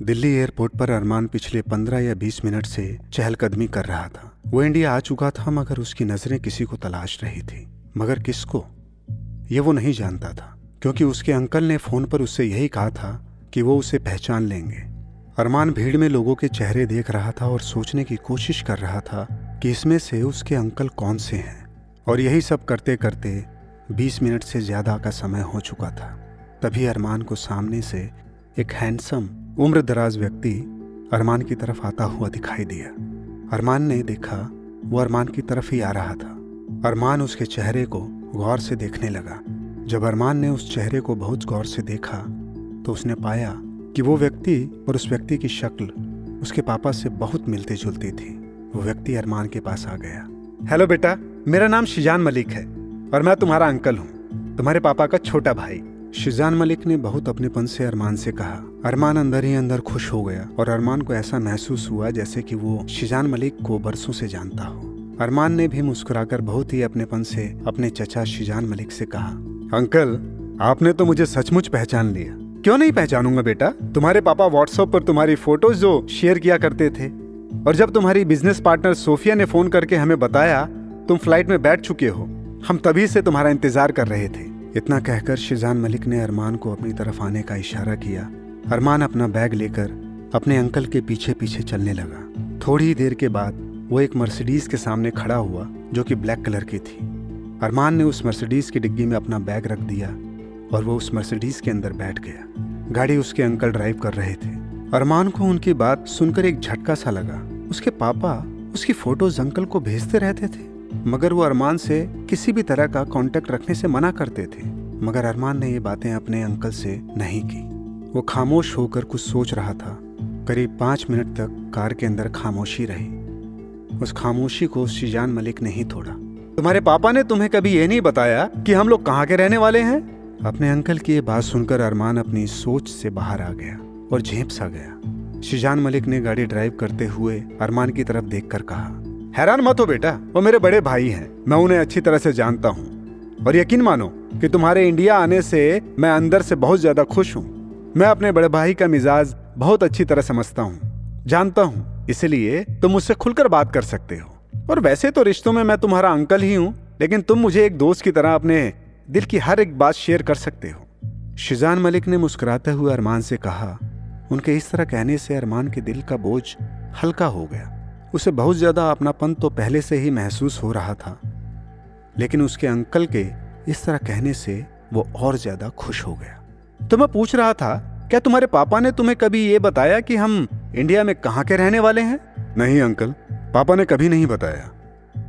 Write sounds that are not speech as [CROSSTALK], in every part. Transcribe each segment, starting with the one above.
Delhi airport पर अरमान पिछले पंद्रह या बीस मिनट से चहलकदमी कर रहा था। वो इंडिया आ चुका था, मगर उसकी नज़रें किसी को तलाश रही थी। मगर किसको? ये वो नहीं जानता था, क्योंकि उसके अंकल ने फ़ोन पर उससे यही कहा था कि वो उसे पहचान लेंगे। अरमान भीड़ में लोगों के चेहरे देख रहा था और सोचने की कोशिश कर रहा था कि इसमें से उसके अंकल कौन से हैं। और यही सब करते करते बीस मिनट से ज़्यादा का समय हो चुका था। तभी अरमान को सामने से एक हैंडसम उम्र दराज व्यक्ति अरमान की तरफ़ आता हुआ दिखाई दिया। अरमान ने देखा, वो अरमान की तरफ़ ही आ रहा था। अरमान उसके चेहरे को गौर से देखने लगा। जब अरमान ने उस चेहरे को बहुत गौर से देखा तो उसने पाया कि वो व्यक्ति और उस व्यक्ति की शक्ल उसके पापा से बहुत मिलती जुलती थी। वो व्यक्ति अरमान के पास आ गया। हेलो बेटा, मेरा नाम शिजान मलिक है और मैं तुम्हारा अंकल हूँ। तुम्हारे पापा का छोटा भाई। शिजान मलिक ने बहुत अपनेपन से अरमान से कहा। अरमान अंदर ही अंदर खुश हो गया और अरमान को ऐसा महसूस हुआ जैसे कि वो शिजान मलिक को बरसों से जानता हो। अरमान ने भी मुस्कुराकर बहुत ही अपनेपन से अपने चचा शिजान मलिक से कहा, अंकल, आपने तो मुझे सचमुच पहचान लिया। क्यों नहीं पहचानूँगा बेटा? तुम्हारे पापा व्हाट्सएप पर तुम्हारी फ़ोटोज़ जो शेयर किया करते थे। और जब तुम्हारी बिज़नेस पार्टनर सोफिया ने फ़ोन करके हमें बताया, तुम फ़्लाइट में बैठ चुके हो। हम तभी से तुम्हारा इंतज़ार कर रहे थे। इतना कहकर शिजान मलिक ने अरमान को अपनी तरफ़ आने का इशारा किया। अरमान अपना बैग लेकर अपने अंकल के पीछे पीछे चलने लगा। थोड़ी ही देर के बाद वो एक मर्सिडीज के सामने खड़ा हुआ, जो कि ब्लैक कलर की थी। अरमान ने उस मर्सिडीज की डिग्गी में अपना बैग रख दिया और वो उस मर्सिडीज के अंदर बैठ गया। गाड़ी उसके अंकल ड्राइव कर रहे थे। अरमान को उनकी बात सुनकर एक झटका सा लगा। उसके पापा उसकी फ़ोटोज़ अंकल को भेजते रहते थे। मगर वो अरमान से किसी भी तरह का कांटेक्ट रखने से मना करते थे। मगर अरमान ने ये बातें अपने अंकल से नहीं की। वो खामोश होकर कुछ सोच रहा था। करीब पाँच मिनट तक कार के अंदर खामोशी रही। उस खामोशी को शिजान मलिक ने ही तोड़ा। तुम्हारे पापा ने तुम्हें कभी ये नहीं बताया कि हम लोग कहाँ के रहने वाले हैं? अपने अंकल की ये बात सुनकर अरमान अपनी सोच से बाहर आ गया और झेप सा गया। शिजान मलिक ने गाड़ी ड्राइव करते हुए अरमान की तरफ़ देखकर कहा हैरान मत हो बेटा, वो मेरे बड़े भाई हैं, मैं उन्हें अच्छी तरह से जानता हूँ। और यकीन मानो कि तुम्हारे इंडिया आने से मैं अंदर से बहुत ज़्यादा खुश हूँ। मैं अपने बड़े भाई का मिजाज बहुत अच्छी तरह समझता हूँ, जानता हूँ, इसलिए तुम मुझसे खुलकर बात कर सकते हो। और वैसे तो रिश्तों में मैं तुम्हारा अंकल ही हूँ, लेकिन तुम मुझे एक दोस्त की तरह अपने दिल की हर एक बात शेयर कर सकते हो। शिजान मलिक ने मुस्कुराते हुए अरमान से कहा, उनके इस तरह कहने से अरमान के दिल का बोझ हल्का हो गया। उसे बहुत ज़्यादा अपनापन तो पहले से ही महसूस हो रहा था, लेकिन उसके अंकल के इस तरह कहने से वो और ज़्यादा खुश हो गया। तो मैं पूछ रहा था, क्या तुम्हारे पापा ने तुम्हें कभी ये बताया कि हम इंडिया में कहाँ के रहने वाले हैं? नहीं अंकल, पापा ने कभी नहीं बताया।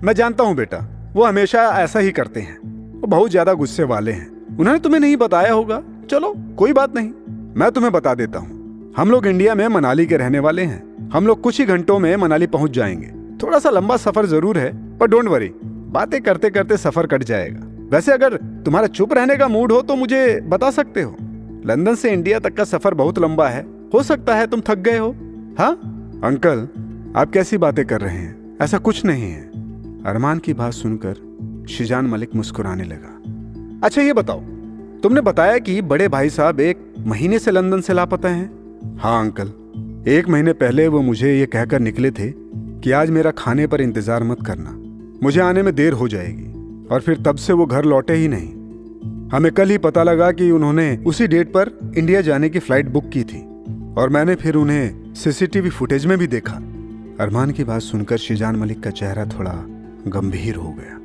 मैं जानता हूँ बेटा, वो हमेशा ऐसा ही करते हैं। वो बहुत ज़्यादा गुस्से वाले हैं। उन्होंने तुम्हें नहीं बताया होगा? चलो, कोई बात नहीं, मैं तुम्हें बता देता हूँ। हम लोग इंडिया में मनाली के रहने वाले हैं। हम लोग कुछ ही घंटों में मनाली पहुँच जाएँगे। थोड़ा सा लंबा सफ़र ज़रूर है, पर डोंट वरी बातें करते करते सफ़र कट जाएगा। वैसे अगर तुम्हारा चुप रहने का मूड हो तो मुझे बता सकते हो। लंदन से इंडिया तक का सफ़र बहुत लंबा है। हो सकता है तुम थक गए हो। हाँ? अंकल, आप कैसी बातें कर रहे हैं? ऐसा कुछ नहीं है। अरमान की बात सुनकर शिजान मलिक मुस्कुराने लगा। अच्छा ये बताओ, तुमने बताया कि बड़े भाई साहब एक महीने से लंदन से लापता हैं? हाँ अंकल। एक महीने पहले वो मुझे ये कहकर निकले थे कि आज मेरा खाने पर इंतज़ार मत करना। मुझे आने में देर हो जाएगी, और फिर तब से वो घर लौटे ही नहीं। हमें कल ही पता लगा कि उन्होंने उसी डेट पर इंडिया जाने की फ़्लाइट बुक की थी, और मैंने फिर उन्हें सीसीटीवी फुटेज में भी देखा। अरमान की बात सुनकर शिजान मलिक का चेहरा थोड़ा गंभीर हो गया।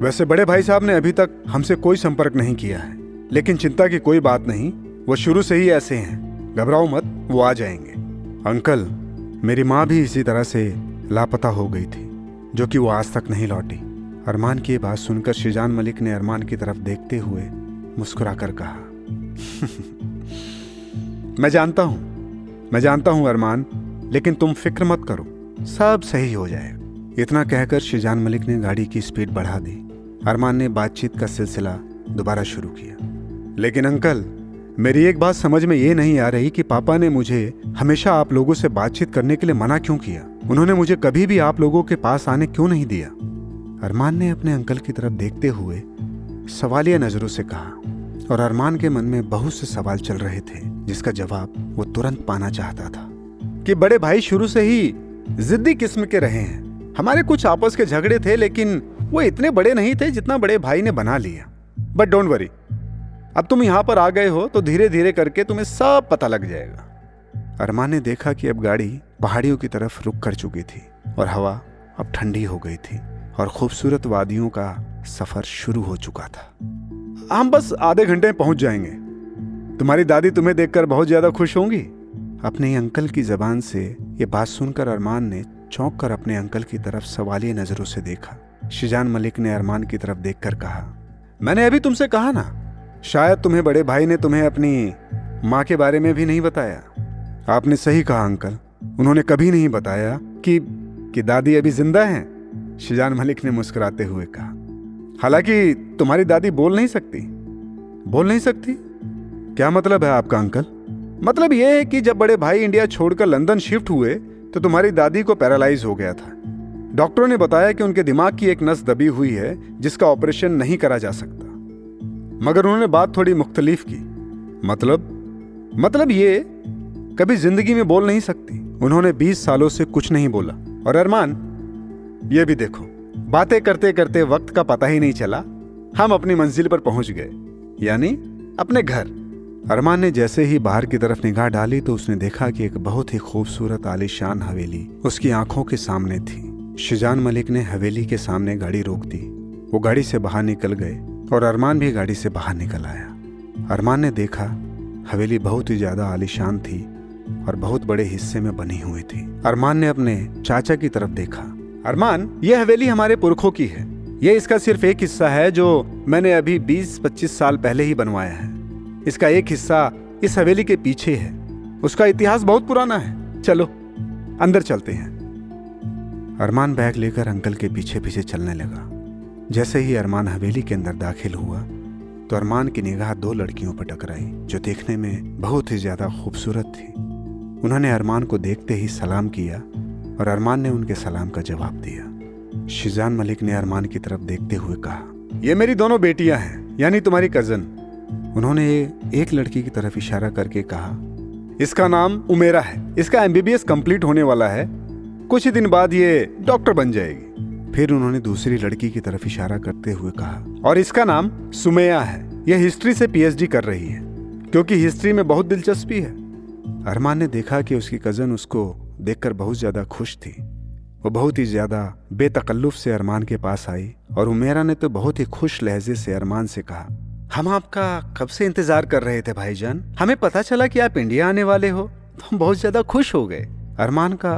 वैसे बड़े भाई साहब ने अभी तक हमसे कोई संपर्क नहीं किया है, लेकिन चिंता की कोई बात नहीं, वो शुरू से ही ऐसे हैं। घबराओ मत, वो आ जाएँगे। अंकल, मेरी माँ भी इसी तरह से लापता हो गई थी, जो कि वो आज तक नहीं लौटी। अरमान की बात सुनकर शिजान मलिक ने अरमान की तरफ़ देखते हुए मुस्कुराकर कहा मैं जानता हूँ, मैं जानता हूँ अरमान, लेकिन तुम फ़िक्र मत करो, सब सही हो जाए। इतना कहकर शिजान मलिक ने गाड़ी की स्पीड बढ़ा दी। अरमान ने बातचीत का सिलसिला दोबारा शुरू किया। लेकिन अंकल मेरी एक बात समझ में ये नहीं आ रही कि पापा ने मुझे हमेशा आप लोगों से बातचीत करने के लिए मना क्यों किया? उन्होंने मुझे कभी भी आप लोगों के पास आने क्यों नहीं दिया? अरमान ने अपने अंकल की तरफ़ देखते हुए सवालिया नज़रों से कहा, और अरमान के मन में बहुत से सवाल चल रहे थे, जिसका जवाब वो तुरंत पाना चाहता था। कि बड़े भाई शुरू से ही जिद्दी किस्म के रहे हैं। हमारे कुछ आपस के झगड़े थे, लेकिन वो इतने बड़े नहीं थे जितना बड़े भाई ने बना लिया। बट डोंट वरी अब तुम यहाँ पर आ गए हो तो धीरे धीरे करके तुम्हें सब पता लग जाएगा। अरमान ने देखा कि अब गाड़ी पहाड़ियों की तरफ़ रुक कर चुकी थी और हवा अब ठंडी हो गई थी और खूबसूरत वादियों का सफ़र शुरू हो चुका था। हम बस आधे घंटे में पहुँच जाएँगे। तुम्हारी दादी तुम्हें देखकर बहुत ज़्यादा खुश होंगी। अपने अंकल की जबान से ये बात सुनकर अरमान ने चौंक कर अपने अंकल की तरफ़ सवालिया नज़रों से देखा। शिजान मलिक ने अरमान की तरफ़ देखकर कहा, मैंने अभी तुमसे कहा ना शायद तुम्हें बड़े भाई ने तुम्हें अपनी माँ के बारे में भी नहीं बताया। आपने सही कहा, अंकल। उन्होंने कभी नहीं बताया कि कि दादी अभी ज़िंदा हैं, शिजान मलिक ने मुस्कुराते हुए कहा। हालाँकि तुम्हारी दादी बोल नहीं सकती। बोल नहीं सकती? क्या मतलब है आपका, अंकल? मतलब यह है कि जब बड़े भाई इंडिया छोड़कर लंदन शिफ्ट हुए तो तुम्हारी दादी को पैरालाइज हो गया था। डॉक्टरों ने बताया कि उनके दिमाग की एक नस दबी हुई है, जिसका ऑपरेशन नहीं करा जा सकता। मगर उन्होंने बात थोड़ी मुख्तलिफ़ की। मतलब? मतलब ये, कभी ज़िंदगी में बोल नहीं सकती। उन्होंने 20 सालों से कुछ नहीं बोला। और अरमान, ये भी देखो, बातें करते करते वक्त का पता ही नहीं चला, हम अपनी मंजिल पर पहुँच गए। यानी, अपने घर। अरमान ने जैसे ही बाहर की तरफ़ निगाह डाली तो उसने देखा कि एक बहुत ही खूबसूरत आलिशान हवेली उसकी आँखों के सामने थी। शिजान मलिक ने हवेली के सामने गाड़ी रोक दी। वो गाड़ी से बाहर निकल गए। और अरमान भी गाड़ी से बाहर निकल आया। अरमान ने देखा, हवेली बहुत ही ज़्यादा आलिशान थी और बहुत बड़े हिस्से में बनी हुई थी। अरमान ने अपने चाचा की तरफ़ देखा। अरमान ये हवेली हमारे पुरखों की है। ये इसका सिर्फ़ एक हिस्सा है जो मैंने अभी 20-25 साल पहले ही बनवाया है। इसका एक हिस्सा इस हवेली के पीछे है। उसका इतिहास बहुत पुराना है। चलो, अंदर चलते हैं। अरमान बैग लेकर अंकल के पीछे पीछे चलने लगा। जैसे ही अरमान हवेली के अंदर दाखिल हुआ तो अरमान की निगाह दो लड़कियों पर टकराई, जो देखने में बहुत ही ज़्यादा खूबसूरत थी। उन्होंने अरमान को देखते ही सलाम किया, और अरमान ने उनके सलाम का जवाब दिया। शिजान मलिक ने अरमान की तरफ़ देखते हुए कहा, ये मेरी दोनों बेटियाँ हैं, यानी तुम्हारी कज़न उन्होंने एक लड़की की तरफ़ इशारा करके कहा, इसका नाम उमेरा है। इसका एमबीबीएस कंप्लीट होने वाला है। कुछ ही दिन बाद ये डॉक्टर बन जाएगी। फिर उन्होंने दूसरी लड़की की तरफ़ इशारा करते हुए कहा, और इसका नाम सुमैया है। यह हिस्ट्री से पीएचडी कर रही है, क्योंकि हिस्ट्री में बहुत दिलचस्पी है। अरमान ने देखा कि उसकी कज़न उसको देखकर बहुत ज़्यादा खुश थी। वो बहुत ही ज़्यादा बेतकल्लुफ से अरमान के पास आई, और उमेरा ने तो बहुत ही खुश लहजे से अरमान से कहा, हम आपका कब से इंतज़ार कर रहे थे भाईजान? हमें पता चला कि आप इंडिया आने वाले हो। तो हम बहुत ज़्यादा खुश हो गए। अरमान का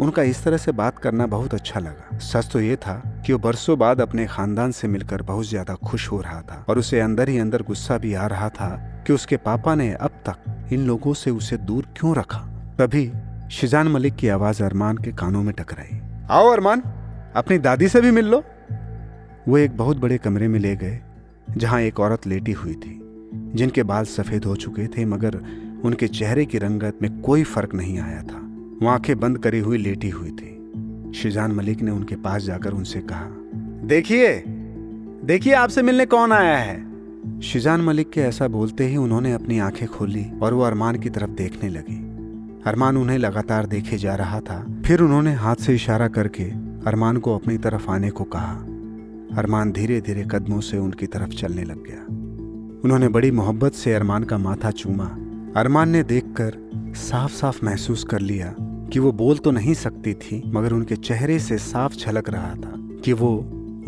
उनका इस तरह से बात करना बहुत अच्छा लगा। सच तो ये था कि वो बरसों बाद अपने खानदान से मिलकर बहुत ज़्यादा खुश हो रहा था और उसे अंदर ही अंदर गुस्सा भी आ रहा था कि उसके पापा ने अब तक इन लोगों से उसे दूर क्यों रखा। तभी शिजान मलिक की आवाज़ अरमान के कानों में टकराई। आओ अरमान, अपनी दादी से भी मिल लो। वो एक बहुत बड़े कमरे में ले गए, जहाँ एक औरत लेटी हुई थी, जिनके बाल सफ़ेद हो चुके थे, मगर उनके चेहरे की रंगत में कोई फ़र्क नहीं आया था। वो आँखें बंद करी हुई लेटी हुई थी। शिजान मलिक ने उनके पास जाकर उनसे कहा, देखिए देखिए आपसे मिलने कौन आया है? शिजान मलिक के ऐसा बोलते ही उन्होंने अपनी आँखें खोली और वो अरमान की तरफ़ देखने लगी। अरमान उन्हें लगातार देखे जा रहा था। फिर उन्होंने हाथ से इशारा करके अरमान को अपनी तरफ़ आने को कहा। अरमान धीरे धीरे कदमों से उनकी तरफ़ चलने लग गया। उन्होंने बड़ी मोहब्बत से अरमान का माथा चूमा। अरमान ने देखकर साफ़ साफ़ महसूस कर लिया कि वो बोल तो नहीं सकती थी, मगर उनके चेहरे से साफ़ झलक रहा था कि वो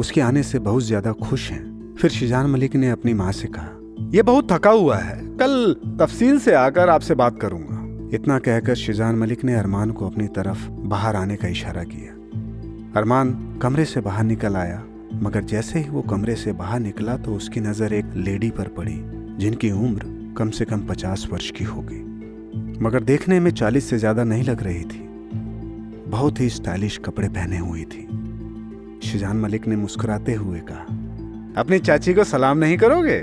उसके आने से बहुत ज़्यादा खुश हैं। फिर शिजान मलिक ने अपनी माँ से कहा यह बहुत थका हुआ है। कल तफसील से आकर आपसे बात करूँगा। इतना कहकर शिजान मलिक ने अरमान को अपनी तरफ़ बाहर आने का इशारा किया। अरमान कमरे से बाहर निकल आया, मगर जैसे ही वो कमरे से बाहर निकला तो उसकी नज़र एक लेडी पर पड़ी, जिनकी उम्र कम से कम पचास वर्ष की होगी। मगर देखने में चालीस से ज़्यादा नहीं लग रही थी। बहुत ही स्टाइलिश कपड़े पहने हुई थी। शिजान मलिक ने मुस्कुराते हुए कहा, अपनी चाची को सलाम नहीं करोगे?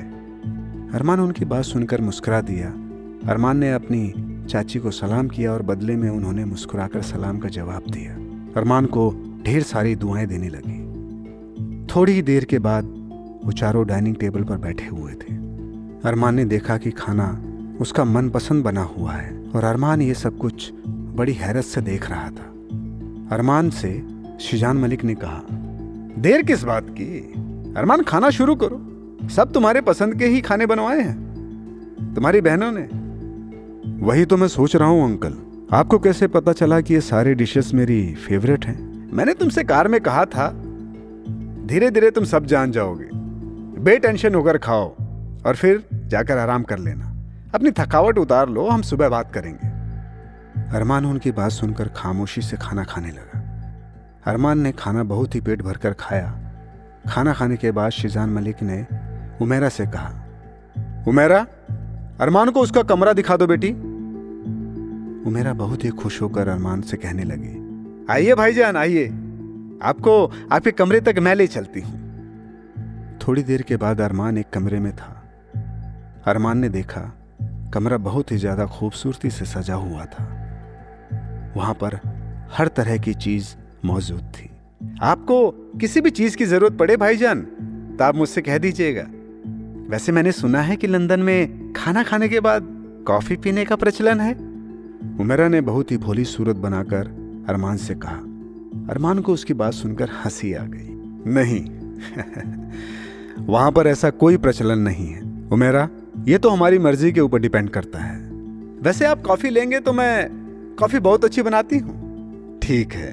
अरमान उनकी बात सुनकर मुस्कुरा दिया। अरमान ने अपनी चाची को सलाम किया और बदले में उन्होंने मुस्कुराकर सलाम का जवाब दिया। अरमान को ढेर सारी दुआएँ देने लगी। थोड़ी ही देर के बाद वो चारों डाइनिंग टेबल पर बैठे हुए थे। अरमान ने देखा कि खाना उसका मनपसंद बना हुआ है। और अरमान ये सब कुछ बड़ी हैरत से देख रहा था। अरमान से शिजान मलिक ने कहा, देर किस बात की? अरमान, खाना शुरू करो। सब तुम्हारे पसंद के ही खाने बनवाए हैं। तुम्हारी बहनों ने? वही तो मैं सोच रहा हूँ, अंकल। आपको कैसे पता चला कि ये सारे डिशेस मेरी फेवरेट हैं? मैंने तुमसे कार में कहा था। धीरे धीरे तुम सब जान जाओगे। बेटेंशन होकर खाओ और फिर जाकर आराम कर लेना। अपनी थकावट उतार लो, हम सुबह बात करेंगे। अरमान उनकी बात सुनकर खामोशी से खाना खाने लगा। अरमान ने खाना बहुत ही पेट भरकर खाया। खाना खाने के बाद शिजान मलिक ने उमेरा से कहा, उमेरा, अरमान को उसका कमरा दिखा दो बेटी। उमेरा बहुत ही खुश होकर अरमान से कहने लगी, आइए भाईजान, आइए। आपको, आपके कमरे तक मैं ले चलती हूँ। थोड़ी देर के बाद अरमान एक कमरे में था। अरमान ने देखा कमरा बहुत ही ज़्यादा खूबसूरती से सजा हुआ था। वहाँ पर हर तरह की चीज़ मौजूद थी। आपको किसी भी चीज़ की ज़रूरत पड़े, भाईजान? तो आप मुझसे कह दीजिएगा। वैसे मैंने सुना है कि लंदन में खाना खाने के बाद कॉफ़ी पीने का प्रचलन है। उमेरा ने बहुत ही भोली सूरत बनाकर अरमान से कहा। अरमान को उसकी बात सुनकर हँसी आ गई। नहीं। [LAUGHS] वहाँ पर ऐसा कोई प्रचलन नहीं है। उमेरा ये तो हमारी मर्ज़ी के ऊपर डिपेंड करता है। वैसे आप कॉफ़ी लेंगे तो मैं कॉफ़ी बहुत अच्छी बनाती हूँ। ठीक है,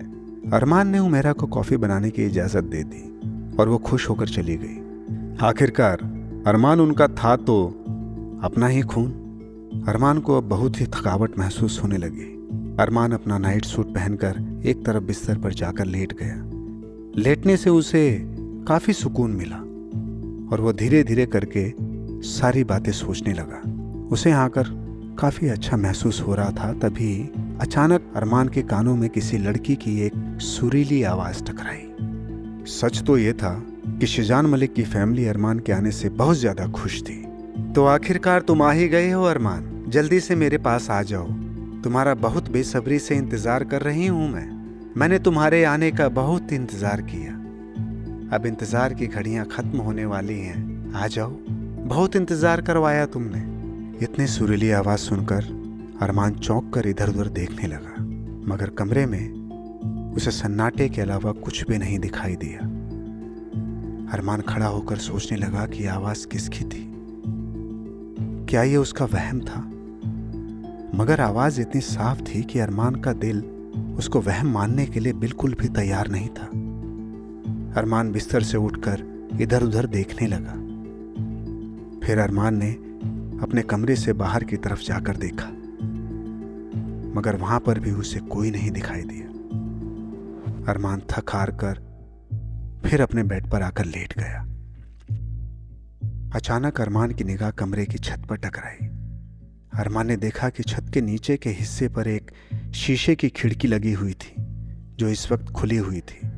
अरमान ने उमेरा को कॉफ़ी बनाने की इजाज़त दे दी और वो खुश होकर चली गई। आखिरकार, अरमान उनका था तो अपना ही खून। अरमान को अब बहुत ही थकावट महसूस होने लगी। अरमान अपना नाइट सूट पहनकर एक तरफ़ बिस्तर पर जाकर लेट गया। लेटने से उसे काफ़ी सुकून मिला और वो धीरे धीरे करके सारी बातें सोचने लगा। उसे आकर काफ़ी अच्छा महसूस हो रहा था, तभी अचानक अरमान के कानों में किसी लड़की की एक सुरीली आवाज़ टकराई। सच तो ये था कि शिजान मलिक की फैमिली अरमान के आने से बहुत ज़्यादा खुश थी। तो आखिरकार तुम आ ही गए हो अरमान। जल्दी से मेरे पास आ जाओ। तुम्हारा बहुत बेसब्री से इंतज़ार कर रही हूँ मैं। मैंने तुम्हारे आने का बहुत इंतज़ार किया। अब इंतज़ार की घड़ियाँ खत्म होने वाली हैं। आ जाओ। बहुत इंतज़ार करवाया तुमने। इतनी सुरीली आवाज़ सुनकर अरमान चौंक कर इधर उधर देखने लगा, मगर कमरे में उसे सन्नाटे के अलावा कुछ भी नहीं दिखाई दिया। अरमान खड़ा होकर सोचने लगा कि आवाज़ किसकी थी। क्या ये उसका वहम था? मगर आवाज़ इतनी साफ़ थी कि अरमान का दिल उसको वहम मानने के लिए बिल्कुल भी तैयार नहीं था। अरमान बिस्तर से उठकर इधर उधर देखने लगा। फिर अरमान ने अपने कमरे से बाहर की तरफ़ जाकर देखा। मगर वहाँ पर भी उसे कोई नहीं दिखाई दिया। अरमान थक हार कर फिर अपने बेड पर आकर लेट गया। अचानक अरमान की निगाह कमरे की छत पर टकराई। अरमान ने देखा कि छत के नीचे के हिस्से पर एक शीशे की खिड़की लगी हुई थी, जो इस वक्त खुली हुई थी।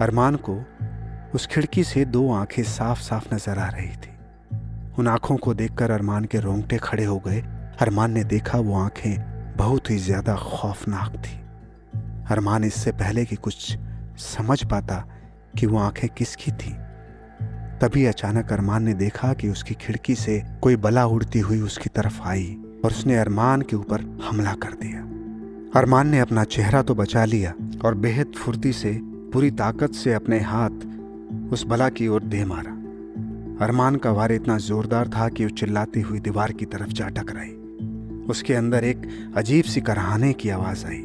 अरमान को उस खिड़की से दो आँखें साफ़ साफ़ नज़र आ रही थी। उन आँखों को देखकर अरमान के रोंगटे खड़े हो गए। अरमान ने देखा वो आँखें बहुत ही ज़्यादा खौफनाक थी। अरमान इससे पहले कि कुछ समझ पाता कि वो आँखें किसकी थी। तभी अचानक अरमान ने देखा कि उसकी खिड़की से कोई बला उड़ती हुई उसकी तरफ़ आई और उसने अरमान के ऊपर हमला कर दिया। अरमान ने अपना चेहरा तो बचा लिया और बेहद फुर्ती से, पूरी ताकत से अपने हाथ उस बला की ओर दे मारा। अरमान का वार इतना जोरदार था कि वो चिल्लाती हुई दीवार की तरफ़ जा टकराई। उसके अंदर एक अजीब सी कराहने की आवाज़ आई।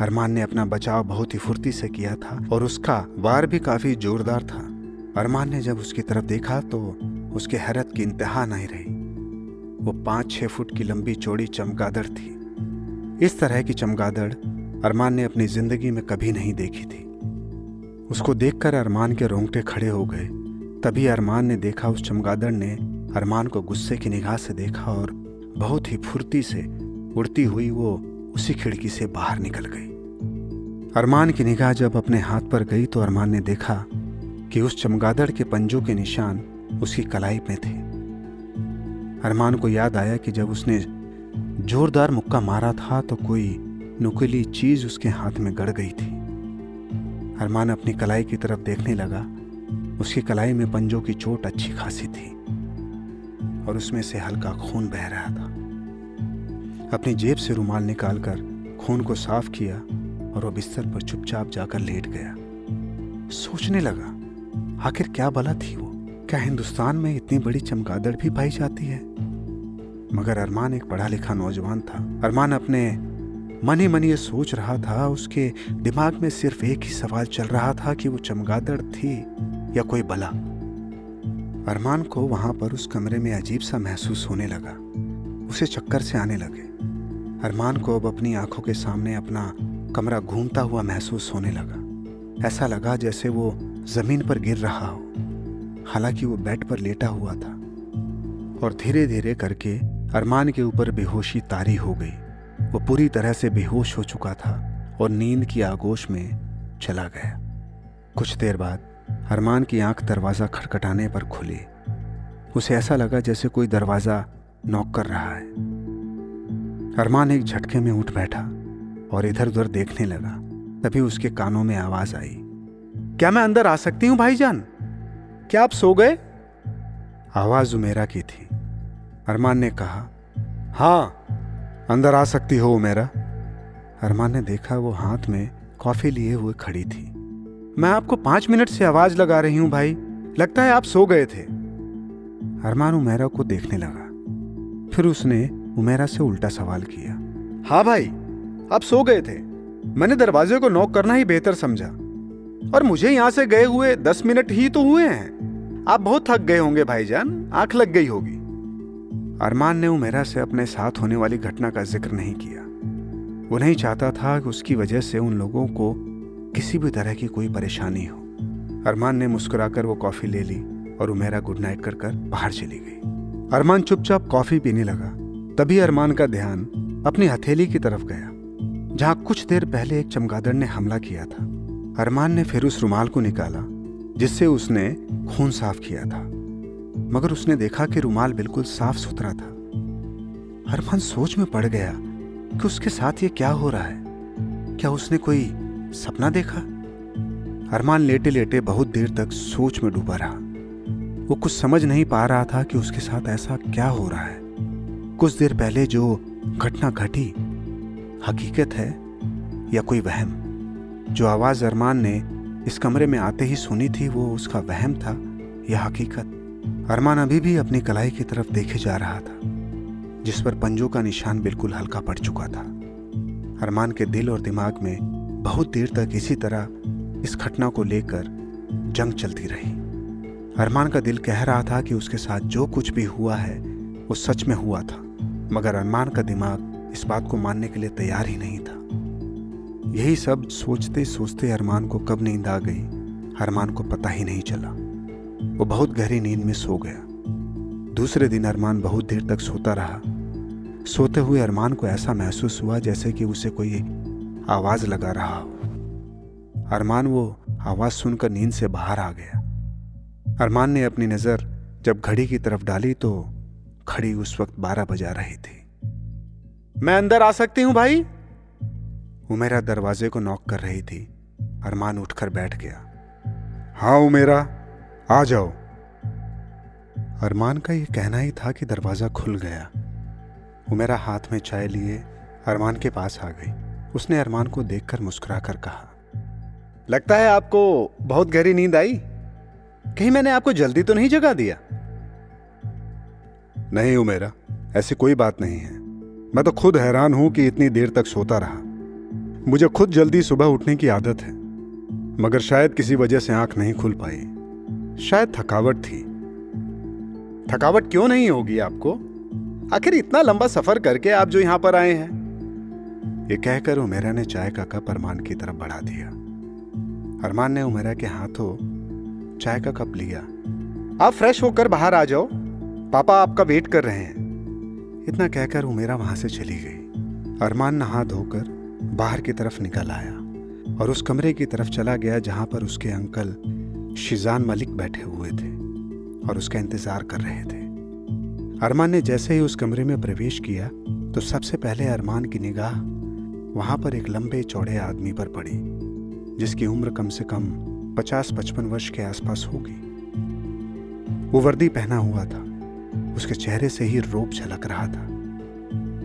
अरमान ने अपना बचाव बहुत ही फुर्ती से किया था और उसका वार भी काफ़ी जोरदार था। अरमान ने जब उसकी तरफ़ देखा तो उसके हैरत की इंतहा नहीं रही। वो पाँच छह फुट की लंबी चौड़ी चमगादड़ थी। इस तरह की चमगादड़ अरमान ने अपनी ज़िंदगी में कभी नहीं देखी थी। उसको देखकर अरमान के रोंगटे खड़े हो गए। तभी अरमान ने देखा उस चमगादड़ ने अरमान को गुस्से की निगाह से देखा और बहुत ही फुर्ती से उड़ती हुई वो उसी खिड़की से बाहर निकल गई। अरमान की निगाह जब अपने हाथ पर गई तो अरमान ने देखा कि उस चमगादड़ के पंजों के निशान उसकी कलाई में थे। अरमान को याद आया कि जब उसने जोरदार मुक्का मारा था तो कोई नुकीली चीज़ उसके हाथ में गड़ गई थी। अरमान अपनी कलाई की तरफ़ देखने लगा उसकी कलाई में पंजों की चोट अच्छी खासी थी और उसमें से हल्का खून बह रहा था। अपनी जेब से रुमाल निकालकर खून को साफ़ किया और वो बिस्तर पर चुपचाप जाकर लेट गया। सोचने लगा, आखिर क्या बला थी वो? क्या हिंदुस्तान में इतनी बड़ी चमगादड़ भी पाई जाती है? मगर अरमान एक पढ़ा लिखा नौजवान था। अरमान अपने मन ही मन ये सोच रहा था, उसके दिमाग में सिर्फ़ एक ही सवाल चल रहा था कि वो चमगादड़ थी। या कोई बला। अरमान को वहाँ पर उस कमरे में अजीब सा महसूस होने लगा। उसे चक्कर से आने लगे। अरमान को अब अपनी आँखों के सामने अपना कमरा घूमता हुआ महसूस होने लगा। ऐसा लगा जैसे वो ज़मीन पर गिर रहा हो। हालाँकि वो बेड पर लेटा हुआ था। और धीरे धीरे करके अरमान के ऊपर बेहोशी तारी हो गई। वो पूरी तरह से बेहोश हो चुका था और नींद की आगोश में चला गया। कुछ देर बाद अरमान की आँख दरवाज़ा खटखटाने पर खुली। उसे ऐसा लगा जैसे कोई दरवाज़ा नॉक कर रहा है। अरमान एक झटके में उठ बैठा और इधर उधर देखने लगा। तभी उसके कानों में आवाज़ आई। क्या मैं अंदर आ सकती हूँ भाईजान? क्या आप सो गए? आवाज़ उमेरा की थी। अरमान ने कहा हाँ अंदर आ सकती हो उमेरा। अरमान ने देखा वो हाथ में कॉफ़ी लिए हुए खड़ी थी। मैं आपको पाँच मिनट से आवाज़ लगा रही हूँ, भाई। लगता है आप सो गए थे। अरमान उमेरा को देखने लगा। फिर उसने उमेरा से उल्टा सवाल किया। हाँ भाई, आप सो गए थे। मैंने दरवाजे को नॉक करना ही बेहतर समझा। और मुझे यहाँ से गए हुए दस मिनट ही तो हुए हैं। आप बहुत थक गए होंगे, भाईजान। आँख लग गई होगी। अरमान ने उमेरा से अपने साथ होने वाली घटना का ज़िक्र नहीं किया। वो नहीं चाहता था कि उसकी वजह से उन लोगों को किसी भी तरह की कोई परेशानी हो। अरमान ने मुस्कुराकर वो कॉफ़ी ले ली और उमेरा गुड नाइट कर कर बाहर चली गई। अरमान चुपचाप कॉफ़ी पीने लगा। तभी अरमान का ध्यान अपनी हथेली की तरफ़ गया, जहाँ कुछ देर पहले एक चमगादड़ ने हमला किया था। अरमान ने फिर उस रुमाल को निकाला, जिससे उसने खून साफ़ किया था। मगर उसने देखा कि रुमाल बिल्कुल साफ़ सुथरा था। अरमान सोच में पड़ गया कि उसके साथ ये क्या हो रहा है? क्या उसने कोई सपना देखा? अरमान लेटे लेटे बहुत देर तक सोच में डूबा रहा। वो कुछ समझ नहीं पा रहा था कि उसके साथ ऐसा क्या हो रहा है। कुछ देर पहले जो घटना घटी, हकीकत है या कोई वहम? जो आवाज़ अरमान ने इस कमरे में आते ही सुनी थी, वो उसका वहम था या हकीकत? अरमान अभी भी अपनी कलाई की तरफ़ देखे जा रहा था, जिस पर पंजों का निशान बिल्कुल हल्का पड़ चुका था। अरमान के दिल और दिमाग में बहुत देर तक इसी तरह इस घटना को लेकर जंग चलती रही। अरमान का दिल कह रहा था कि उसके साथ जो कुछ भी हुआ है, वो सच में हुआ था, मगर अरमान का दिमाग इस बात को मानने के लिए तैयार ही नहीं था। यही सब सोचते सोचते अरमान को कब नींद आ गई, अरमान को पता ही नहीं चला। वो बहुत गहरी नींद में सो गया। दूसरे दिन अरमान बहुत देर तक सोता रहा। सोते हुए अरमान को ऐसा महसूस हुआ जैसे कि उसे कोई आवाज़ लगा रहा हो। अरमान वो आवाज़ सुनकर नींद से बाहर आ गया। अरमान ने अपनी नज़र जब घड़ी की तरफ़ डाली तो घड़ी उस वक्त बारह बजा रही थी। मैं अंदर आ सकती हूँ भाई? उमेरा दरवाजे को नॉक कर रही थी। अरमान उठकर बैठ गया। हाँ उमेरा, आ जाओ। अरमान का यह कहना ही था कि दरवाज़ा खुल गया। उमेरा हाथ में चाय लिए अरमान के पास आ गई। उसने अरमान को देखकर मुस्कुराकर कहा लगता है आपको बहुत गहरी नींद आई? कहीं मैंने आपको जल्दी तो नहीं जगा दिया? नहीं उमेरा ऐसी कोई बात नहीं है। मैं तो खुद हैरान हूँ कि इतनी देर तक सोता रहा। मुझे खुद जल्दी सुबह उठने की आदत है मगर शायद किसी वजह से आँख नहीं खुल पाई। शायद थकावट थी। थकावट क्यों नहीं होगी आपको? आखिर इतना लंबा सफ़र करके आप जो यहाँ पर आए हैं ये कहकर उमेरा ने चाय का कप अरमान की तरफ़ बढ़ा दिया। अरमान ने उमेरा के हाथों चाय का कप लिया। आप फ्रेश होकर बाहर आ जाओ। पापा आपका वेट कर रहे हैं। इतना कहकर उमेरा वहाँ से चली गई। अरमान नहा धोकर बाहर की तरफ़ निकल आया और उस कमरे की तरफ़ चला गया जहाँ पर उसके अंकल शिजान मलिक बैठे हुए थे और उसका इंतज़ार कर रहे थे। अरमान ने जैसे ही उस कमरे में प्रवेश किया तो सबसे पहले अरमान की निगाह वहाँ पर एक लंबे चौड़े आदमी पर पड़ी, जिसकी उम्र कम से कम पचास पचपन वर्ष के आसपास होगी। वो वर्दी पहना हुआ था। उसके चेहरे से ही रोप झलक रहा था।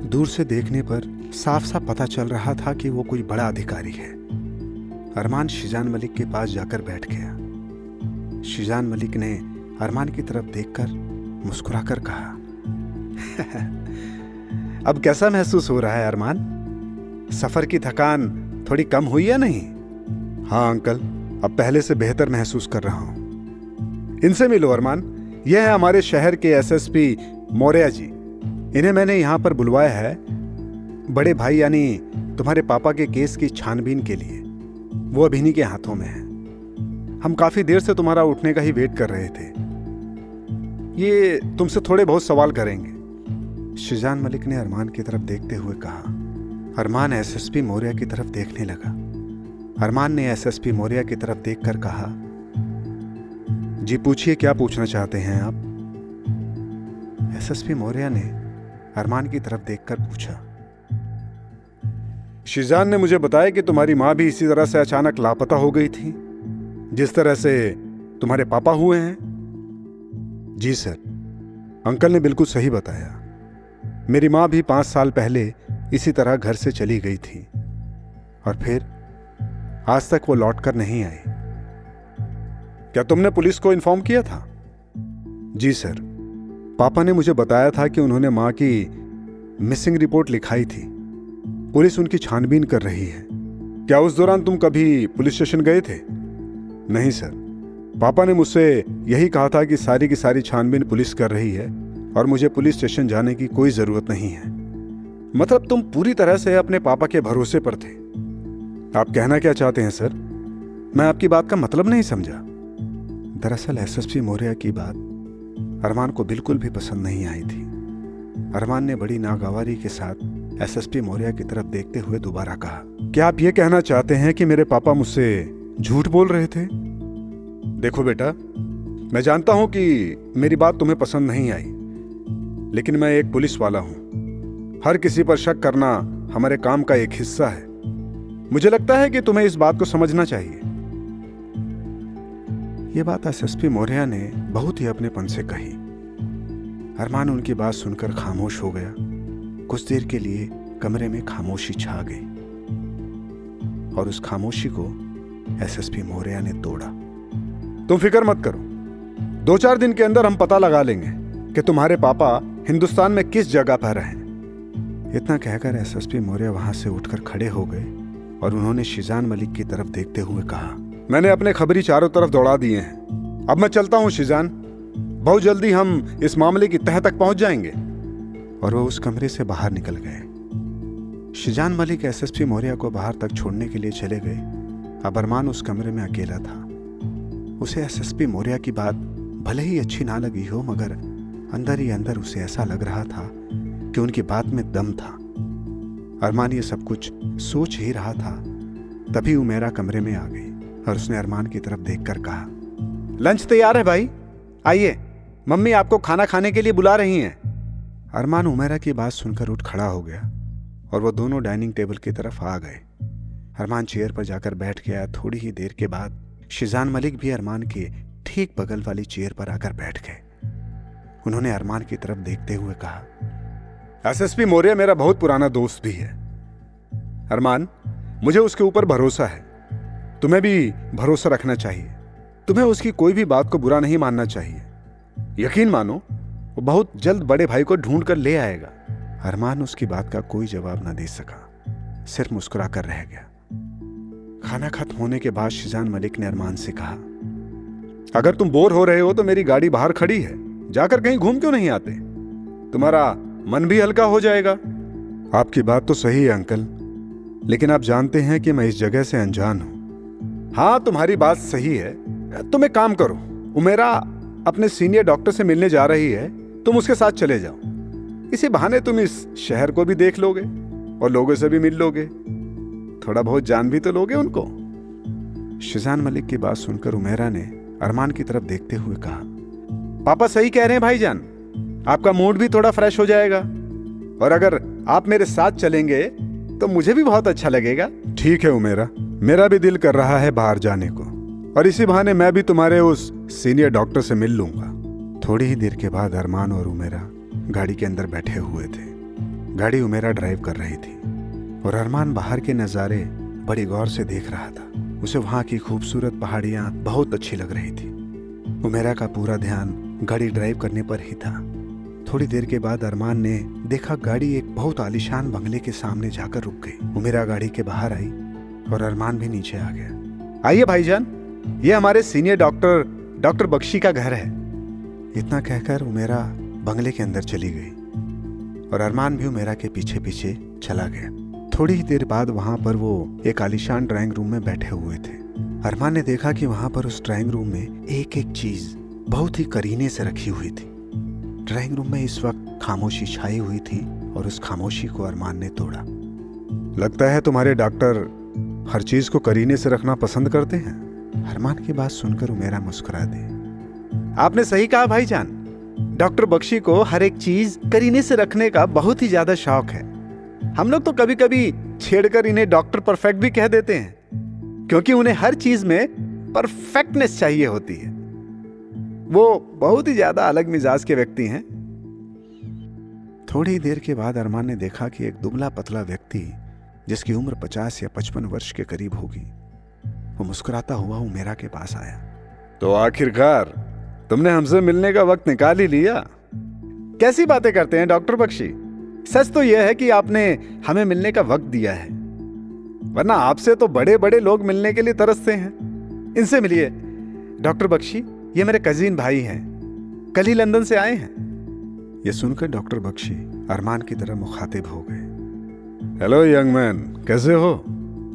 दूर से देखने पर साफ़ साफ़ पता चल रहा था कि वो कोई बड़ा अधिकारी है। अरमान शिजान मलिक के पास जाकर बैठ गया। शिजान मलिक ने अरमान की तरफ़ देखकर मुस्कुराकर कहा, अब कैसा महसूस हो रहा है अरमान? सफ़र की थकान थोड़ी कम हुई या नहीं? हाँ अंकल, अब पहले से बेहतर महसूस कर रहा हूँ। इनसे मिलो, अरमान। यह है हमारे शहर के एसएसपी मौर्या जी। इन्हें मैंने यहाँ पर बुलवाया है, बड़े भाई यानी तुम्हारे पापा के केस की छानबीन के लिए। वो अभिनी के हाथों में है। हम काफ़ी देर से तुम्हारा उठने का ही वेट कर रहे थे। ये तुमसे थोड़े बहुत सवाल करेंगे। शिजान मलिक ने अरमान की तरफ़ देखते हुए कहा अरमान एसएसपी मौर्या की तरफ़ देखने लगा। अरमान ने एसएसपी मौर्या की तरफ़ देखकर कहा, जी पूछिए, क्या पूछना चाहते हैं आप? एसएसपी मौर्या ने अरमान की तरफ़ देखकर पूछा, शिजान ने मुझे बताया कि तुम्हारी माँ भी इसी तरह से अचानक लापता हो गई थी, जिस तरह से तुम्हारे पापा हुए हैं? जी सर, अंकल ने बिल्कुल सही बताया। मेरी माँ भी पाँच साल पहले इसी तरह घर से चली गई थी और फिर आज तक वो लौट कर नहीं आई। क्या तुमने पुलिस को इन्फॉर्म किया था? जी सर। पापा ने मुझे बताया था कि उन्होंने माँ की मिसिंग रिपोर्ट लिखाई थी। पुलिस उनकी छानबीन कर रही है। क्या उस दौरान तुम कभी पुलिस स्टेशन गए थे? नहीं सर। पापा ने मुझसे यही कहा था कि सारी की सारी छानबीन पुलिस कर रही है और मुझे पुलिस स्टेशन जाने की कोई ज़रूरत नहीं है। मतलब तुम पूरी तरह से अपने पापा के भरोसे पर थे। आप कहना क्या चाहते हैं, सर? मैं आपकी बात का मतलब नहीं समझा। दरअसल एसएसपी मौर्या की बात अरमान को बिल्कुल भी पसंद नहीं आई थी। अरमान ने बड़ी नागवारी के साथ एसएसपी मौर्या की तरफ़ देखते हुए दोबारा कहा, क्या आप ये कहना चाहते हैं कि मेरे पापा मुझसे झूठ बोल रहे थे? देखो बेटा, मैं जानता हूँ कि मेरी बात तुम्हें पसंद नहीं आई, लेकिन मैं एक पुलिस वाला हूँ। हर किसी पर शक करना हमारे काम का एक हिस्सा है। मुझे लगता है कि तुम्हें इस बात को समझना चाहिए। यह बात एसएसपी मौर्या ने बहुत ही अपनेपन से कही। अरमान उनकी बात सुनकर खामोश हो गया। कुछ देर के लिए कमरे में खामोशी छा गई। और उस खामोशी को एसएसपी मौर्या ने तोड़ा। तुम फ़िक्र मत करो। दो चार दिन के अंदर हम पता लगा लेंगे कि तुम्हारे पापा हिंदुस्तान में किस जगह पर हैं। इतना कहकर एसएसपी मौर्य वहाँ से उठकर खड़े हो गए और उन्होंने शिजान मलिक की तरफ़ देखते हुए कहा, मैंने अपने खबरी चारों तरफ़ दौड़ा दिए हैं। अब मैं चलता हूँ, शिजान। बहुत जल्दी हम इस मामले की तह तक पहुँच जाएँगे। और वो उस कमरे से बाहर निकल गए। शिजान मलिक एसएसपी मौर्य को बाहर तक छोड़ने के लिए चले गए। अब अरमान उस कमरे में अकेला था। उसे एसएसपी मौर्य की बात भले ही अच्छी ना लगी हो, मगर अंदर ही अंदर उसे ऐसा लग रहा था कि उनकी बात में दम था। अरमान ये सब कुछ सोच ही रहा था। तभी उमेरा कमरे में आ गई और उसने अरमान की तरफ़ देखकर कहा, लंच तैयार है भाई। आइए। मम्मी आपको खाना खाने के लिए बुला रही हैं। अरमान उमेरा की बात सुनकर उठ खड़ा हो गया और वो दोनों डाइनिंग टेबल की तरफ़ आ गए। अरमान चेयर पर जाकर बैठ गया। थोड़ी ही देर के बाद शिजान मलिक भी अरमान के ठीक बगल वाली चेयर पर आकर बैठ गए। उन्होंने अरमान की तरफ़ देखते हुए कहा एसएसपी मौर्य मेरा बहुत पुराना दोस्त भी है। अरमान, मुझे उसके ऊपर भरोसा है। तुम्हें भी भरोसा रखना चाहिए। तुम्हें उसकी कोई भी बात को बुरा नहीं मानना चाहिए। यकीन मानो, वो बहुत जल्द बड़े भाई को ढूंढ कर ले आएगा। अरमान उसकी बात का कोई जवाब ना दे सका। सिर्फ़ मुस्कुरा कर रह गया। खाना खत्म होने के बाद शिजान मलिक ने अरमान से कहा, अगर तुम बोर हो रहे हो तो मेरी गाड़ी बाहर खड़ी है। जाकर कहीं घूम क्यों नहीं आते? तुम्हारा मन भी हल्का हो जाएगा। आपकी बात तो सही है अंकल। लेकिन आप जानते हैं कि मैं इस जगह से अनजान हूँ। हाँ तुम्हारी बात सही है। तुम एक काम करो। उमेरा अपने सीनियर डॉक्टर से मिलने जा रही है। तुम उसके साथ चले जाओ। इसी बहाने तुम इस शहर को भी देख लोगे और लोगों से भी मिल लोगे। थोड़ा बहुत जान भी तो लोगे उनको। शिजान मलिक की बात सुनकर उमेरा ने अरमान की तरफ़ देखते हुए कहा पापा सही कह रहे हैं भाईजान। आपका मूड भी थोड़ा फ्रेश हो जाएगा। और अगर आप मेरे साथ चलेंगे तो मुझे भी बहुत अच्छा लगेगा। ठीक है उमेरा, मेरा भी दिल कर रहा है बाहर जाने को। और इसी बहाने मैं भी तुम्हारे उस सीनियर डॉक्टर से मिल लूँगा। थोड़ी ही देर के बाद अरमान और उमेरा गाड़ी के अंदर बैठे हुए थे। गाड़ी उमेरा ड्राइव कर रही थी। और अरमान बाहर के नज़ारे बड़ी गौर से देख रहा था। उसे वहाँ की खूबसूरत पहाड़ियाँ बहुत अच्छी लग रही थी। उमेरा का पूरा ध्यान गाड़ी ड्राइव करने पर ही था। थोड़ी देर के बाद अरमान ने देखा गाड़ी एक बहुत आलिशान बंगले के सामने जाकर रुक गई। उमेरा गाड़ी के बाहर आई और अरमान भी नीचे आ गया। आइए भाईजान, ये हमारे सीनियर डॉक्टर डॉक्टर बख्शी का घर है। इतना कहकर उमेरा बंगले के अंदर चली गई और अरमान भी उमेरा के पीछे पीछे चला गया। थोड़ी ही देर बाद वहाँ पर वो एक आलिशान ड्राइंग रूम में बैठे हुए थे। अरमान ने देखा कि वहाँ पर उस ड्राइंग रूम में एक एक चीज़ बहुत ही करीने से रखी हुई थी। ड्राइंग रूम में इस वक्त खामोशी छाई हुई थी और उस खामोशी को अरमान ने तोड़ा। लगता है तुम्हारे डॉक्टर हर चीज़ को करीने से रखना पसंद करते हैं। अरमान की बात सुनकर उमेरा मुस्कुरा दे। आपने सही कहा भाईजान। डॉक्टर बख्शी को हर एक चीज़ करीने से रखने का बहुत ही ज़्यादा शौक है। हम लोग तो कभी कभी छेड़कर इन्हें डॉक्टर परफेक्ट भी कह देते हैं क्योंकि उन्हें हर चीज़ में परफेक्टनेस चाहिए होती है। वो बहुत ही ज़्यादा अलग मिजाज के व्यक्ति हैं। थोड़ी देर के बाद अरमान ने देखा कि एक दुबला पतला व्यक्ति, जिसकी उम्र पचास या पचपन वर्ष के करीब होगी, वो मुस्कुराता हुआ उमेरा के पास आया। तो आखिरकार, तुमने हमसे मिलने का वक्त निकाल ही लिया। कैसी बातें करते हैं, डॉक्टर बख्शी? सच तो यह है कि आपने हमें मिलने का वक्त दिया है। वरना आपसे तो बड़े बड़े लोग मिलने के लिए तरसते हैं। इनसे मिलिए, डॉक्टर बख्शी। ये मेरे कजीन भाई हैं। कल ही लंदन से आए हैं। ये सुनकर डॉक्टर बख्शी अरमान की तरह मुखातिब हो गए। हेलो यंग मैन कैसे हो?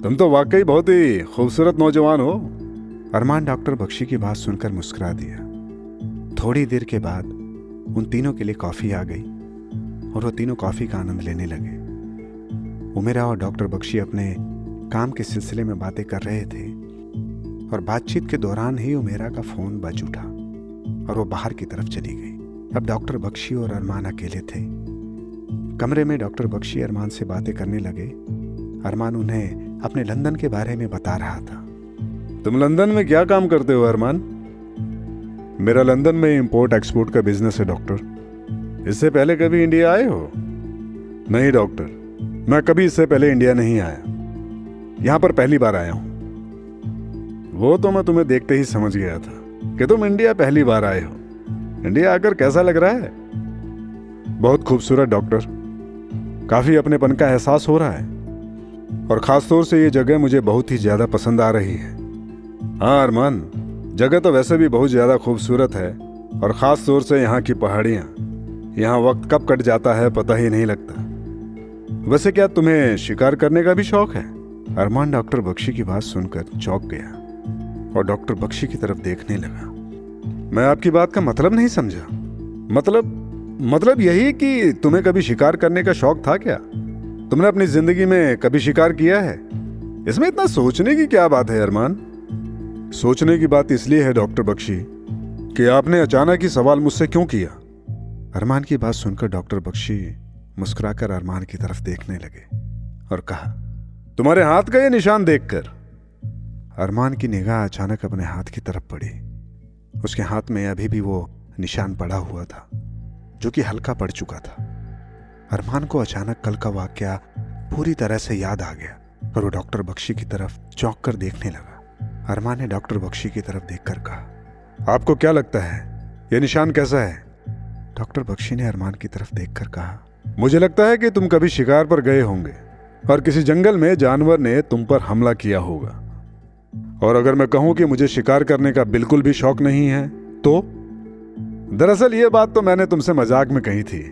तुम तो वाकई बहुत ही खूबसूरत नौजवान हो। अरमान डॉक्टर बख्शी की बात सुनकर मुस्कुरा दिया। थोड़ी देर के बाद उन तीनों के लिए कॉफ़ी आ गई और वो तीनों कॉफ़ी का आनंद लेने लगे। उमेरा और डॉक्टर बख्शी अपने काम के सिलसिले में बातें कर रहे थे। और बातचीत के दौरान ही उमेरा का फ़ोन बज उठा और वो बाहर की तरफ़ चली गई। अब डॉक्टर बख्शी और अरमान अकेले थे। कमरे में डॉक्टर बख्शी अरमान से बातें करने लगे। अरमान उन्हें अपने लंदन के बारे में बता रहा था। तुम लंदन में क्या काम करते हो, अरमान? मेरा लंदन में इंपोर्ट एक्सपोर्ट का बिज़नेस है डॉक्टर इससे पहले कभी इंडिया आए हो? नहीं डॉक्टर मैं कभी इससे पहले इंडिया नहीं आया। यहाँ पर पहली बार आया हूँ। वो तो मैं तुम्हें देखते ही समझ गया था कि तुम इंडिया पहली बार आए हो। इंडिया आकर कैसा लग रहा है? बहुत खूबसूरत, डॉक्टर। काफ़ी अपनेपन का एहसास हो रहा है। और खास तौर से ये जगह मुझे बहुत ही ज़्यादा पसंद आ रही है। हाँ अरमान, जगह तो वैसे भी बहुत ज़्यादा खूबसूरत है और खास तौर से यहाँ की पहाड़ियाँ। यहाँ वक्त कब कट जाता है पता ही नहीं लगता। वैसे क्या तुम्हें शिकार करने का भी शौक है? अरमान, डॉक्टर बख्शी की बात सुनकर चौंक गया। और डॉक्टर बख्शी की तरफ़ देखने लगा। मैं आपकी बात का मतलब नहीं समझा। मतलब मतलब यही कि तुम्हें कभी शिकार करने का शौक था क्या? तुमने अपनी ज़िंदगी में कभी शिकार किया है? इसमें इतना सोचने की क्या बात है, अरमान? सोचने की बात इसलिए है, डॉक्टर बख्शी, कि आपने अचानक ही सवाल मुझसे क्यों किया? अरमान की बात सुनकर डॉक्टर बख्शी मुस्कुराकर अरमान की तरफ़ देखने लगे और कहा, तुम्हारे हाथ का ये निशान देखकर अरमान की निगाह अचानक अपने हाथ की तरफ़ पड़ी। उसके हाथ में अभी भी वो निशान पड़ा हुआ था, जो कि हल्का पड़ चुका था। अरमान को अचानक कल का वाक्य पूरी तरह से याद आ गया और वो डॉक्टर बख्शी की तरफ़ चौंक कर देखने लगा। अरमान ने डॉक्टर बख्शी की तरफ़ देखकर कहा, आपको क्या लगता है? ये निशान कैसा है? डॉक्टर बख्शी ने अरमान की तरफ़ देखकर कहा, मुझे लगता है कि तुम कभी शिकार पर गए होंगे और किसी जंगल में जानवर ने तुम पर हमला किया होगा। और अगर मैं कहूँ कि मुझे शिकार करने का बिल्कुल भी शौक नहीं है तो? दरअसल ये बात तो मैंने तुमसे मज़ाक में कही थी।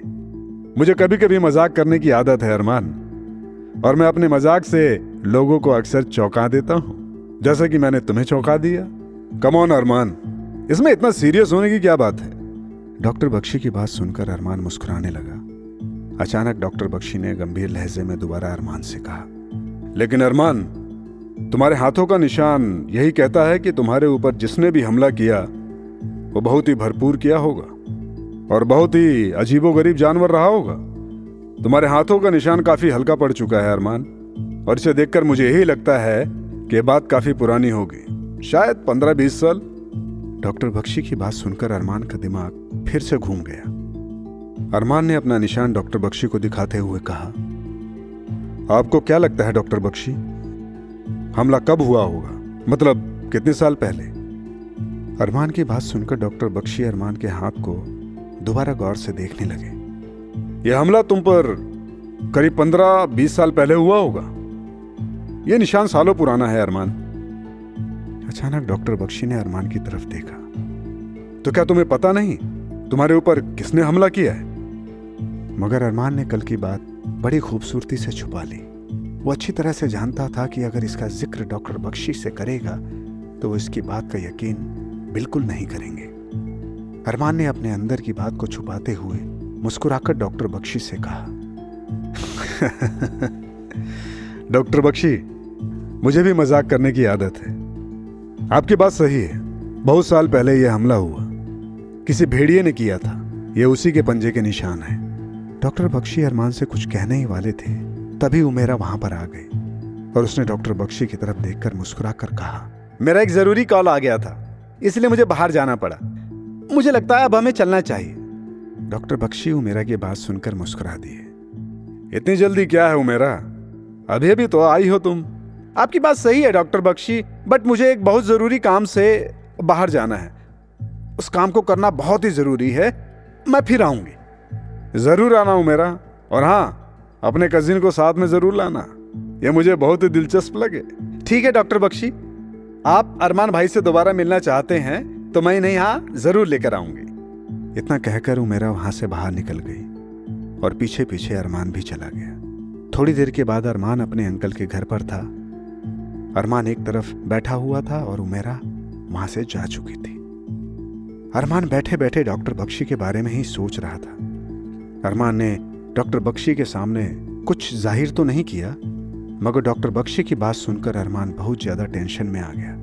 मुझे कभी कभी मज़ाक करने की आदत है, अरमान। और मैं अपने मज़ाक से लोगों को अक्सर चौंका देता हूँ, जैसे कि मैंने तुम्हें चौंका दिया। Come on Armaan. इसमें इतना सीरियस होने की क्या बात है? डॉक्टर बख्शी की बात सुनकर अरमान मुस्कुराने लगा। अचानक डॉक्टर बख्शी ने गंभीर लहजे में दोबारा अरमान से कहा, लेकिन अरमान तुम्हारे हाथों का निशान यही कहता है कि तुम्हारे ऊपर जिसने भी हमला किया, वो बहुत ही भरपूर किया होगा और बहुत ही अजीबो गरीब जानवर रहा होगा। तुम्हारे हाथों का निशान काफ़ी हल्का पड़ चुका है, अरमान, और इसे देखकर मुझे यही लगता है कि बात काफ़ी पुरानी होगी। शायद पंद्रह बीस साल। डॉक्टर बख्शी की बात सुनकर अरमान का दिमाग फिर से घूम गया। अरमान ने अपना निशान डॉक्टर बख्शी को दिखाते हुए कहा, आपको क्या लगता है डॉक्टर बख्शी? हमला कब हुआ होगा? मतलब कितने साल पहले? अरमान की बात सुनकर डॉक्टर बख्शी अरमान के हाथ को दोबारा गौर से देखने लगे। यह हमला तुम पर करीब पंद्रह, बीस साल पहले हुआ होगा। यह निशान सालों पुराना है, अरमान। अचानक डॉक्टर बख्शी ने अरमान की तरफ़ देखा। तो क्या तुम्हें पता नहीं, तुम्हारे ऊपर किसने हमला किया है? मगर अरमान ने कल की बात बड़ी खूबसूरती से छुपा ली। वो अच्छी तरह से जानता था कि अगर इसका ज़िक्र डॉक्टर बख्शी से करेगा तो वो इसकी बात का यकीन बिल्कुल नहीं करेंगे। अरमान ने अपने अंदर की बात को छुपाते हुए मुस्कुराकर डॉक्टर बख्शी से कहा, [LAUGHS] डॉक्टर बख्शी, मुझे भी मज़ाक करने की आदत है। आपकी बात सही है। बहुत साल पहले यह हमला हुआ। किसी भेड़िए ने किया था। यह उसी के पंजे के निशान है। डॉक्टर बख्शी अरमान से कुछ कहने ही वाले थे। तभी उमेरा वहाँ पर आ गई और उसने डॉक्टर बख्शी की तरफ़ देखकर मुस्कुरा कर कहा, मेरा एक ज़रूरी कॉल आ गया था, इसलिए मुझे बाहर जाना पड़ा। मुझे लगता है अब हमें चलना चाहिए। डॉक्टर बख्शी उमेरा की बात सुनकर मुस्कुरा दिए, इतनी जल्दी क्या है उमेरा? अभी अभी तो आई हो तुम। आपकी बात सही है डॉक्टर बख्शी, बट मुझे एक बहुत ज़रूरी काम से बाहर जाना है। उस काम को करना बहुत ही ज़रूरी है, मैं फिर आऊँगी। ज़रूर आना उमेरा, और हाँ अपने कजिन को साथ में ज़रूर लाना। यह मुझे बहुत ही दिलचस्प लगे। ठीक है डॉक्टर बख्शी। आप अरमान भाई से दोबारा मिलना चाहते हैं तो मैं इन्हें यहाँ ज़रूर लेकर आऊँगी। इतना कहकर मेरा वहाँ से बाहर निकल गई और पीछे पीछे अरमान भी चला गया। थोड़ी देर के बाद अरमान अपने अंकल के घर पर था। अरमान एक तरफ़ बैठा हुआ था और उमेरा वहाँ से जा चुकी थी। अरमान बैठे बैठे डॉक्टर बख्शी के बारे में ही सोच रहा था। अरमान ने डॉक्टर बख्शी के सामने कुछ ज़ाहिर तो नहीं किया, मगर डॉक्टर बख्शी की बात सुनकर अरमान बहुत ज़्यादा टेंशन में आ गया।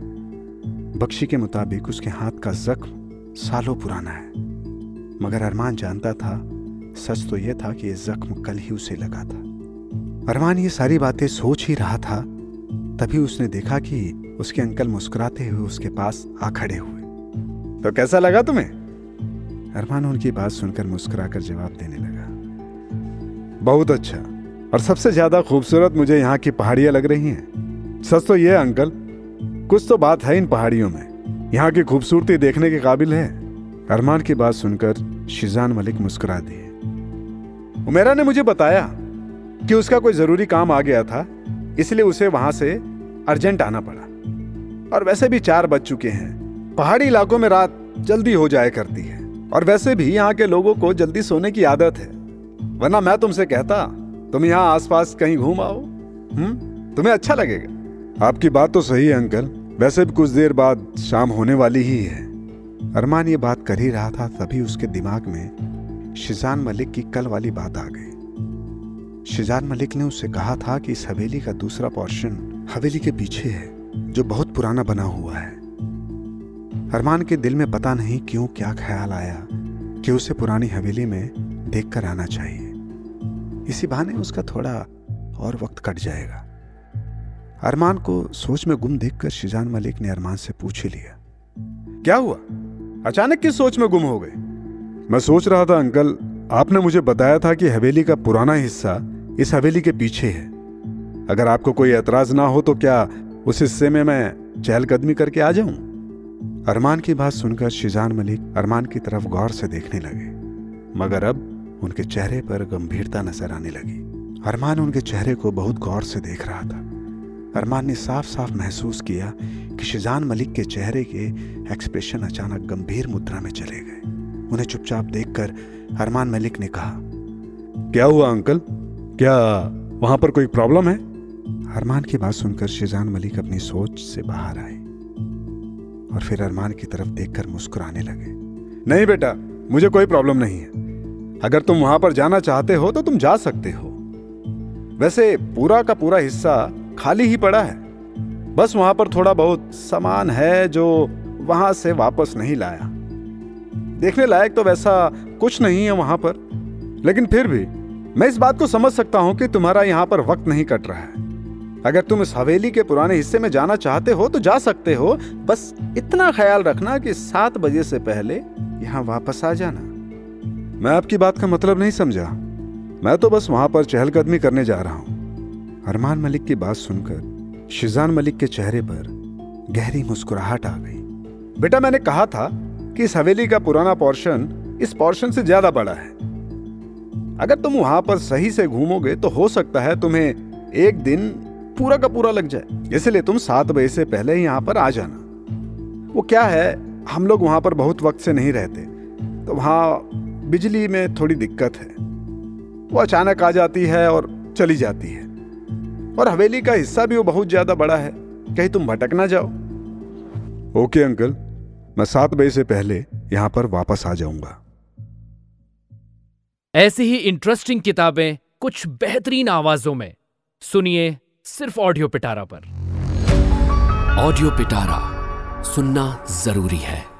बख्शी के मुताबिक उसके हाथ का जख्म सालों पुराना है, मगर अरमान जानता था, सच तो यह था कि यह जख्म कल ही उसे लगा था। अरमान ये सारी बातें सोच ही रहा था, तभी उसने देखा कि उसके अंकल मुस्कुराते हुए उसके पास आ खड़े हुए। तो कैसा लगा तुम्हें? अरमान उनकी बात सुनकर मुस्कुराकर जवाब देने लगा। बहुत अच्छा। और सबसे ज़्यादा खूबसूरत मुझे यहाँ की पहाड़ियाँ लग रही हैं। सच तो ये, अंकल, कुछ तो बात है इन पहाड़ियों में। यहाँ की खूबसूरती देखने के काबिल है। अरमान की बात सुनकर शिजान मलिक मुस्कुरा दिए। उमेरा ने मुझे बताया कि उसका कोई ज़रूरी काम आ गया था, इसलिए उसे वहाँ से अर्जेंट आना पड़ा। और वैसे भी चार बज चुके हैं। पहाड़ी इलाकों में रात जल्दी हो जाया करती है। और वैसे भी यहाँ के लोगों को जल्दी सोने की आदत है। वरना मैं तुमसे कहता, तुम यहाँ आसपास कहीं घूम आओ। हम्म? तुम्हें अच्छा लगेगा। आपकी बात तो सही है, अंकल। वैसे भी कुछ देर बाद शाम होने वाली ही है। अरमान ये बात कर ही रहा था, तभी उसके दिमाग में शिजान मलिक की कल वाली बात आ गई। शिजान मलिक ने उससे कहा था कि इस हवेली का दूसरा पोर्शन हवेली के पीछे है, जो बहुत पुराना बना हुआ है। अरमान के दिल में पता नहीं क्यों क्या ख्याल आया कि उसे पुरानी हवेली में देख कर आना चाहिए। इसी बहाने उसका थोड़ा और वक्त कट जाएगा। अरमान को सोच में गुम देखकर शिजान मलिक ने अरमान से पूछ ही लिया, क्या हुआ? अचानक किस सोच में गुम हो गए? मैं सोच रहा था, अंकल, आपने मुझे बताया था कि हवेली का पुराना हिस्सा इस हवेली के पीछे है। अगर आपको कोई एतराज़ ना हो तो क्या उस हिस्से में मैं चहलकदमी करके आ जाऊँ? अरमान की बात सुनकर शिजान मलिक अरमान की तरफ़ गौर से देखने लगे। मगर अब उनके चेहरे पर गंभीरता नज़र आने लगी। अरमान उनके चेहरे को बहुत गौर से देख रहा था। अरमान ने साफ़ साफ़ महसूस किया कि शिजान मलिक के चेहरे के एक्सप्रेशन अचानक गंभीर मुद्रा में चले गए। उन्हें चुपचाप देखकर अरमान मलिक ने कहा क्या हुआ अंकल? क्या वहाँ पर कोई प्रॉब्लम है? अरमान की बात सुनकर शिजान मलिक अपनी सोच से बाहर आए और फिर अरमान की तरफ़ देखकर मुस्कुराने लगे। नहीं बेटा मुझे कोई प्रॉब्लम नहीं है। अगर तुम वहाँ पर जाना चाहते हो तो तुम जा सकते हो। वैसे पूरा का पूरा हिस्सा खाली ही पड़ा है। बस वहाँ पर थोड़ा बहुत सामान है जो वहाँ से वापस नहीं लाया। देखने लायक तो वैसा कुछ नहीं है वहाँ पर। लेकिन फिर भी मैं इस बात को समझ सकता हूँ कि तुम्हारा यहाँ पर वक्त नहीं कट रहा है। अगर तुम इस हवेली के पुराने हिस्से में जाना चाहते हो तो जा सकते हो। बस इतना ख्याल रखना कि सात बजे से पहले यहाँ वापस आ जाना। मैं आपकी बात का मतलब नहीं समझा। मैं तो बस वहाँ पर चहलकदमी करने जा रहा हूँ। अरमान मलिक की बात सुनकर, शिजान मलिक के चेहरे पर गहरी मुस्कुराहट आ गई। बेटा, मैंने कहा था कि इस हवेली का पुराना पोर्शन, इस पोर्शन से ज़्यादा बड़ा है। अगर तुम वहाँ पर सही से घूमोगे तो हो सकता है तुम्हें एक दिन पूरा का पूरा लग जाए। इसलिए तुम सात बजे से पहले ही यहाँ पर आ जाना। वो क्या है? हम लोग वहाँ पर बहुत वक्त से नहीं रहते। तो वहाँ बिजली में थोड़ी दिक्कत है। वो अचानक आ जाती है और चली जाती है। और हवेली का हिस्सा भी वो बहुत ज़्यादा बड़ा है। कहीं तुम भटक ना जाओ। Okay uncle. मैं सात बजे से पहले यहाँ पर वापस आ जाऊँगा। ऐसी ही इंटरेस्टिंग किताबें कुछ बेहतरीन आवाजों में। सुनिए सिर्फ़ ऑडियो पिटारा पर। ऑडियो पिटारा सुनना ज़रूरी है।